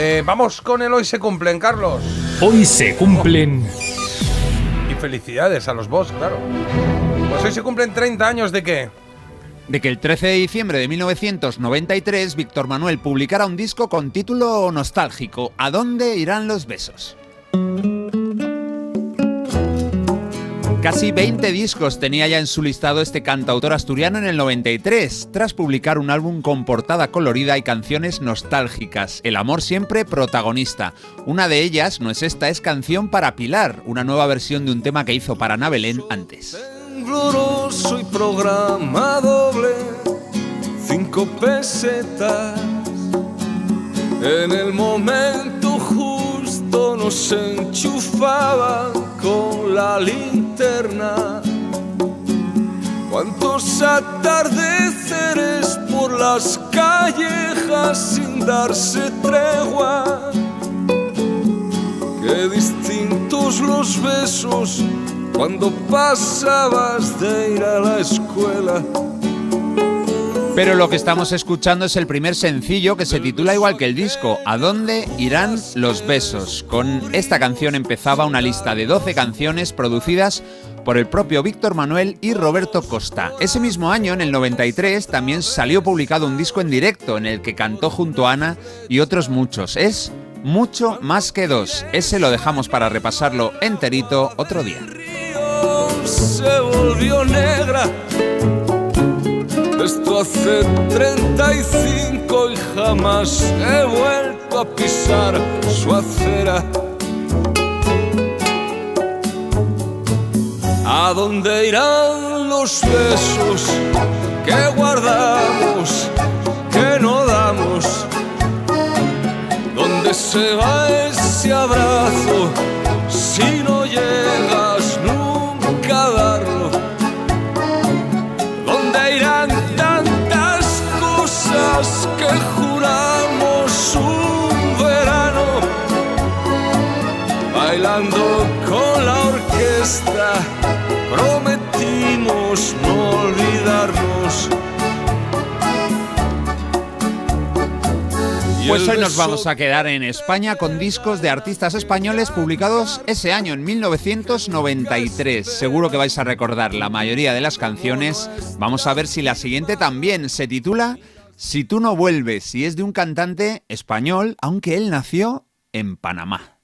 Eh, vamos con el hoy se cumplen, Carlos. Hoy se cumplen. Y felicidades a los boss, claro. Pues hoy se cumplen 30 años de qué? de que el 13 de diciembre de 1993 Víctor Manuel publicara un disco con título nostálgico ¿A dónde irán los besos? Casi 20 discos tenía ya en su listado este cantautor asturiano en el 93, tras publicar un álbum con portada colorida y canciones nostálgicas, El amor siempre protagonista. Una de ellas, no es esta, es Canción para Pilar, una nueva versión de un tema que hizo para Ana Belén antes y programa doble, cinco pesetas. En el momento justo nos enchufaban con la linterna. Cuántos atardeceres por las callejas sin darse tregua. Qué distintos los besos cuando pasabas de ir a la escuela. Pero lo que estamos escuchando es el primer sencillo que se titula igual que el disco, ¿A dónde irán los besos? Con esta canción empezaba una lista de 12 canciones producidas por el propio Víctor Manuel y Roberto Costa. Ese mismo año, en el 93, también salió publicado un disco en directo en el que cantó junto a Ana y otros muchos. Es mucho más que dos. Ese lo dejamos para repasarlo enterito otro día se volvió negra. Esto hace 35 y jamás he vuelto a pisar su acera. ¿A dónde irán los besos que guardamos, que no damos? ¿Dónde se va ese abrazo Pues hoy nos vamos a quedar en España con discos de artistas españoles publicados ese año, en 1993. Seguro que vais a recordar la mayoría de las canciones. Vamos a ver si la siguiente también se titula Si tú no vuelves y es de un cantante español, aunque él nació en Panamá.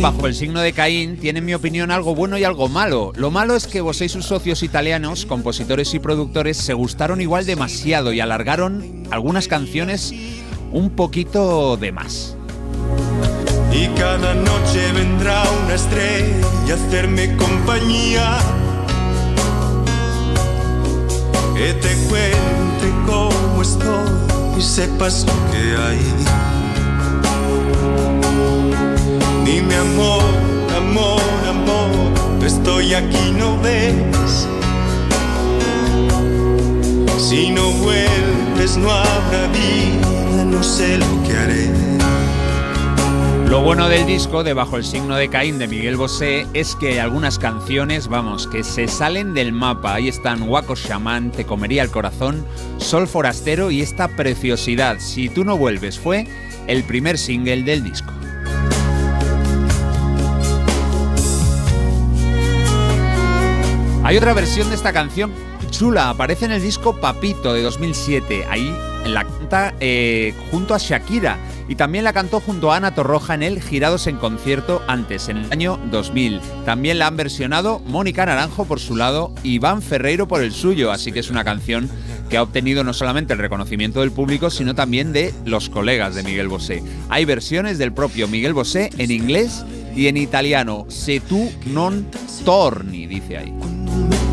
Bajo el signo de Caín, tiene en mi opinión algo bueno y algo malo. Lo malo es que vos y sus socios italianos, compositores y productores, se gustaron igual demasiado y alargaron algunas canciones un poquito de más. Y cada noche vendrá una estrella a hacerme compañía. Que te cuente cómo estoy y sepas lo que hay. Dime amor, amor, amor, estoy aquí, no ves. Si no vuelves no habrá vida, no sé lo que haré. Lo bueno del disco de Bajo el signo de Caín de Miguel Bosé es que algunas canciones, vamos, que se salen del mapa. Ahí están Waco Shaman, Te comería el corazón, Sol forastero y esta preciosidad, Si tú no vuelves, fue el primer single del disco. Hay otra versión de esta canción chula, aparece en el disco Papito de 2007. Ahí la canta eh, junto a Shakira y también la cantó junto a Ana Torroja en el Girados en concierto antes, en el año 2000. También la han versionado Mónica Naranjo por su lado y Iván Ferreiro por el suyo, así que es una canción que ha obtenido no solamente el reconocimiento del público, sino también de los colegas de Miguel Bosé. Hay versiones del propio Miguel Bosé en inglés y en italiano. Se tu non torni, dice ahí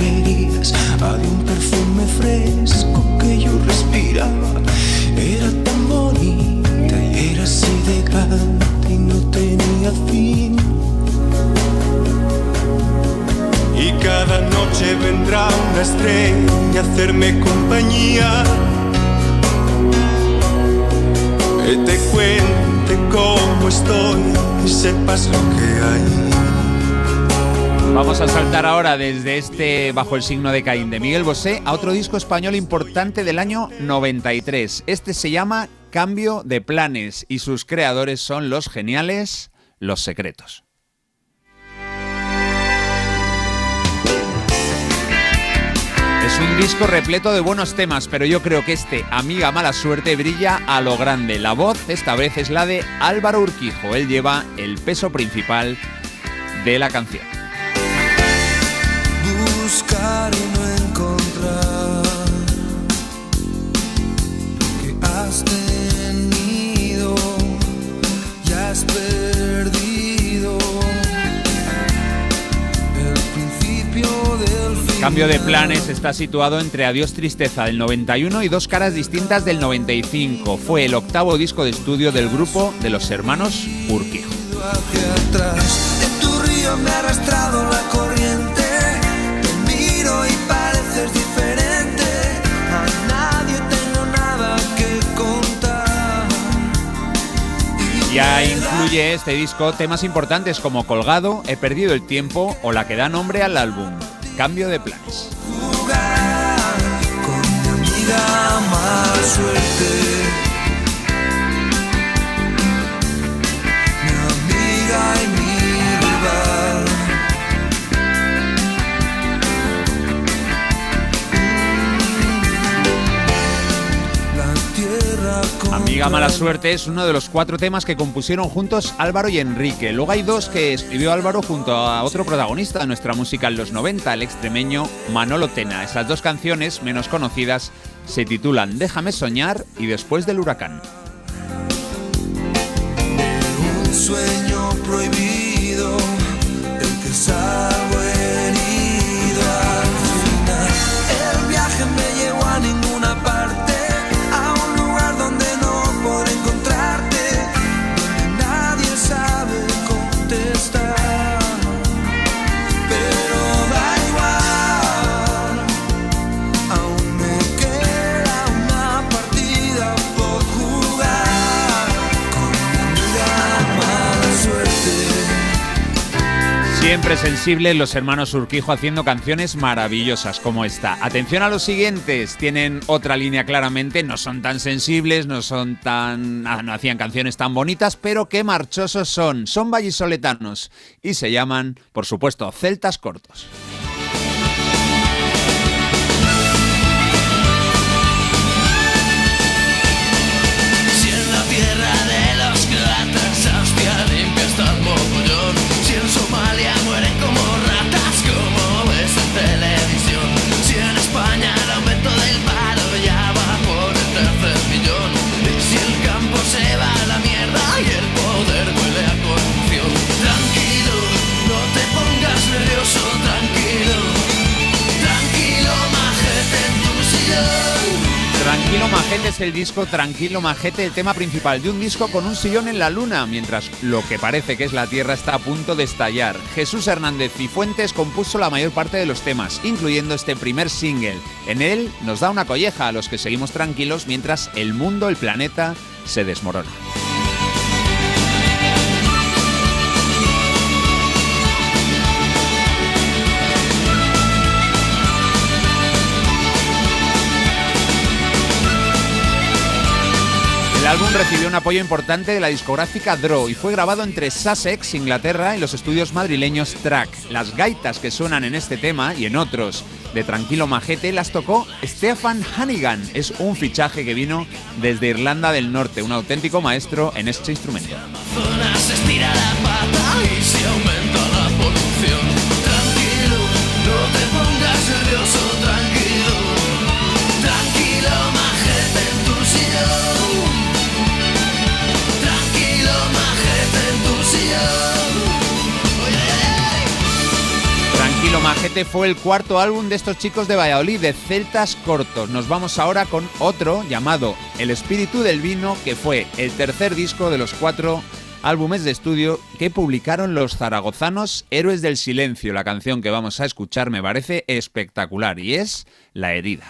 queridas, había un perfume fresco que yo respiraba. Era tan bonita y era así de grande y no tenía fin. Y cada noche vendrá una estrella a hacerme compañía. Que te cuente cómo estoy y sepas lo Vamos a saltar ahora desde este Bajo el signo de Caín de Miguel Bosé a otro disco español importante del año 93. Este se llama Cambio de Planes y sus creadores son los geniales Los Secretos. Es un disco repleto de buenos temas, pero yo creo que este Amiga Mala Suerte brilla a lo grande. La voz esta vez es la de Álvaro Urquijo. Él lleva el peso principal de la canción. Buscar y no encontrar que has tenido y has perdido el principio del fin. Cambio de planes está situado entre Adiós Tristeza del 91 y Dos Caras Distintas del 95. Fue el octavo disco de estudio del grupo de los hermanos Urquijo. hacia atrás. En tu río me ha arrastrado la Incluye este disco temas importantes como Colgado, He perdido el tiempo o la que da nombre al álbum, Cambio de planes. Amiga Mala Suerte es uno de los cuatro temas que compusieron juntos Álvaro y Enrique. Luego hay dos que escribió Álvaro junto a otro protagonista de nuestra música en los 90, el extremeño Manolo Tena. Esas dos canciones, menos conocidas, se titulan Déjame soñar y Después del huracán. un sueño Siempre sensibles los hermanos Urquijo haciendo canciones maravillosas como esta. Atención a los siguientes, tienen otra línea claramente, no son tan sensibles, no son tan... ah, no hacían canciones tan bonitas, pero qué marchosos son. Son vallisoletanos y se llaman, por supuesto, Celtas Cortos. Es el disco Tranquilo Majete, el tema principal de un disco con un sillón en la luna, mientras lo que parece que es la Tierra está a punto de estallar. Jesús Hernández y Fuentes compuso la mayor parte de los temas, incluyendo este primer single. En él nos da una colleja a los que seguimos tranquilos mientras el mundo, el planeta, se desmorona. Recibió un apoyo importante de la discográfica Draw y fue grabado entre Sussex, Inglaterra, y los estudios madrileños Track. Las gaitas que suenan en este tema y en otros de Tranquilo Majete las tocó Stefan Hannigan. Es un fichaje que vino desde Irlanda del Norte, un auténtico maestro en este instrumento. Majete fue el cuarto álbum de estos chicos de Valladolid, de Celtas Cortos. Nos vamos ahora con otro llamado El Espíritu del Vino, que fue el tercer disco de los cuatro álbumes de estudio que publicaron los zaragozanos Héroes del Silencio. La canción que vamos a escuchar me parece espectacular y es La herida.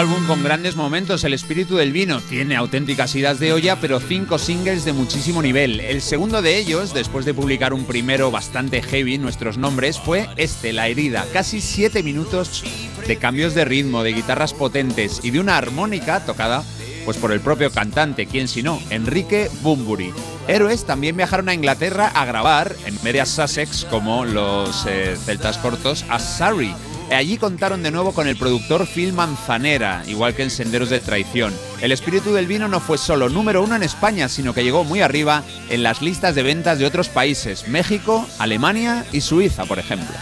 Álbum con grandes momentos, el espíritu del vino. Tiene auténticas idas de olla, pero cinco singles de muchísimo nivel. El segundo de ellos, después de publicar un primero bastante heavy, nuestros nombres, fue este, La herida. Casi siete minutos de cambios de ritmo, de guitarras potentes y de una armónica tocada pues por el propio cantante, quien si no, Enrique Bunbury. Héroes también viajaron a Inglaterra a grabar en medias Sussex como los eh, celtas cortos a Surrey. Allí contaron de nuevo con el productor Phil Manzanera, igual que en Senderos de Traición. El espíritu del vino no fue solo número uno en España, sino que llegó muy arriba en las listas de ventas de otros países, México, Alemania y Suiza, por ejemplo.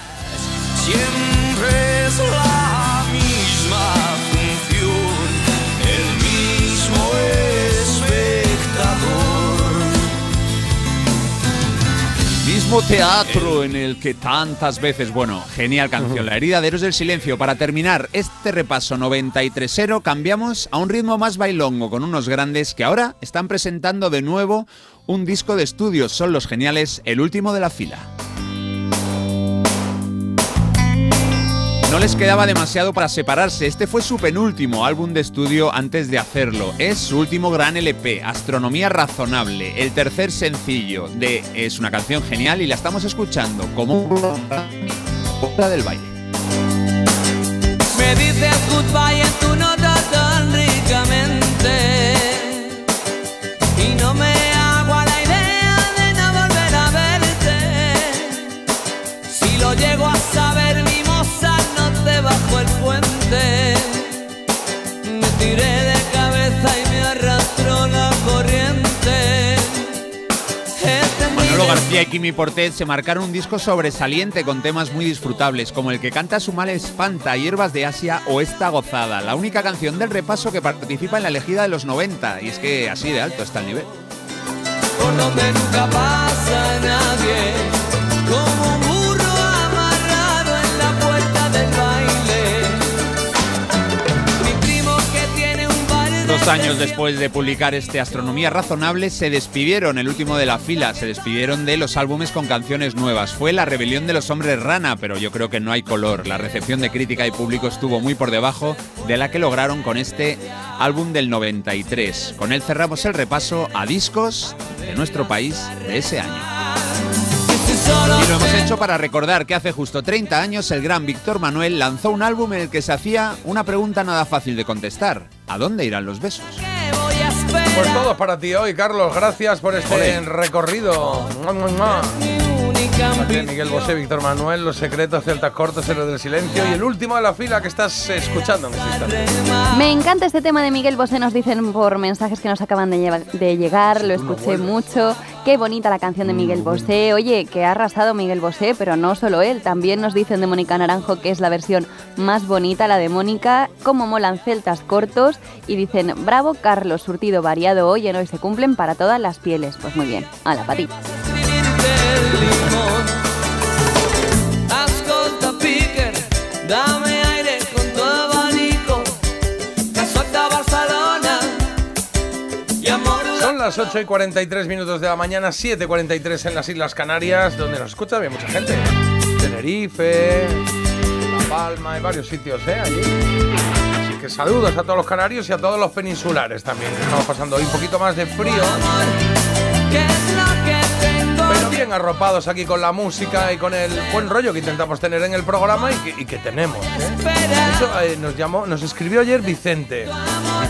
Mismo teatro en el que tantas veces, bueno, genial canción, La herida de Héroes del Silencio. Para terminar este repaso 93ero, cambiamos a un ritmo más bailongo con unos grandes que ahora están presentando de nuevo un disco de estudios. Son los geniales El último de la fila. No les quedaba demasiado para separarse. Este fue su penúltimo álbum de estudio antes de hacerlo. Es su último gran LP, Astronomía Razonable, el tercer sencillo de Es una canción genial y la estamos escuchando como otra del baile. Me dices goodbye en tu nota tan ricamente García y Kimi Portet se marcaron un disco sobresaliente con temas muy disfrutables, como el que canta Su mal espanta, Hierbas de Asia o Esta gozada, la única canción del repaso que participa en la elegida de los 90, y es que así de alto está el nivel. Años después de publicar este Astronomía Razonable, se despidieron, el último de la fila, se despidieron de los álbumes con canciones nuevas. Fue La Rebelión de los Hombres Rana, pero yo creo que no hay color. La recepción de crítica y público estuvo muy por debajo de la que lograron con este álbum del 93. Con él cerramos el repaso a discos de nuestro país de ese año. Y lo hemos hecho para recordar que hace justo 30 años el gran Víctor Manuel lanzó un álbum en el que se hacía una pregunta nada fácil de contestar. ¿A dónde irán los besos? Pues todo para ti hoy, Carlos. Gracias por este recorrido. Mua, mua, mua. Miguel Bosé, Víctor Manuel, Los Secretos, Celtas Cortos, Héroes del Silencio y el último de la fila que estás escuchando en este. Me encanta este tema de Miguel Bosé, nos dicen por mensajes que nos acaban de, llegar, lo escuché mucho. Qué bonita la canción de Miguel Bosé. Oye, que ha arrasado Miguel Bosé, pero no solo él. También nos dicen de Mónica Naranjo que es la versión más bonita, la de Mónica. Cómo molan celtas cortos. Y dicen, bravo Carlos, surtido variado hoy en hoy se cumplen para todas las pieles. Pues muy bien, a la patita. Las 8 y 43 minutos de la mañana, 7 y 43 en las Islas Canarias, donde nos escucha bien mucha gente. Tenerife, La Palma, hay varios sitios, ¿eh? Allí. Así que saludos a todos los canarios y a todos los peninsulares también. Estamos pasando hoy un poquito más de frío, ¿Qué es lo que tengo pero bien arropados aquí con la música y con el buen rollo que intentamos tener en el programa y que, y que tenemos. ¿eh? Hecho, eh, nos llamó, nos escribió ayer Vicente.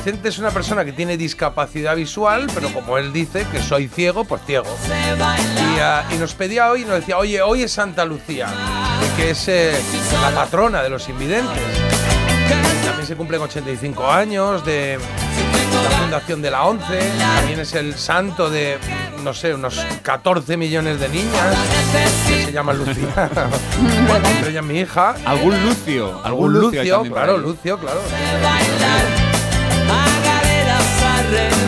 Vicente es una persona que tiene discapacidad visual, pero como él dice que soy ciego, pues ciego. Y, ah, y nos pedía hoy, nos decía, oye, hoy es Santa Lucía, que es eh, la patrona de los invidentes. También se cumplen 85 años de la fundación de la ONCE. También es el santo de, no sé, unos 14 millones de niñas que se llaman Lucía. Entre ellas mi hija. Algún Lucio. Algún Lucio, claro. Lucio, claro terreno.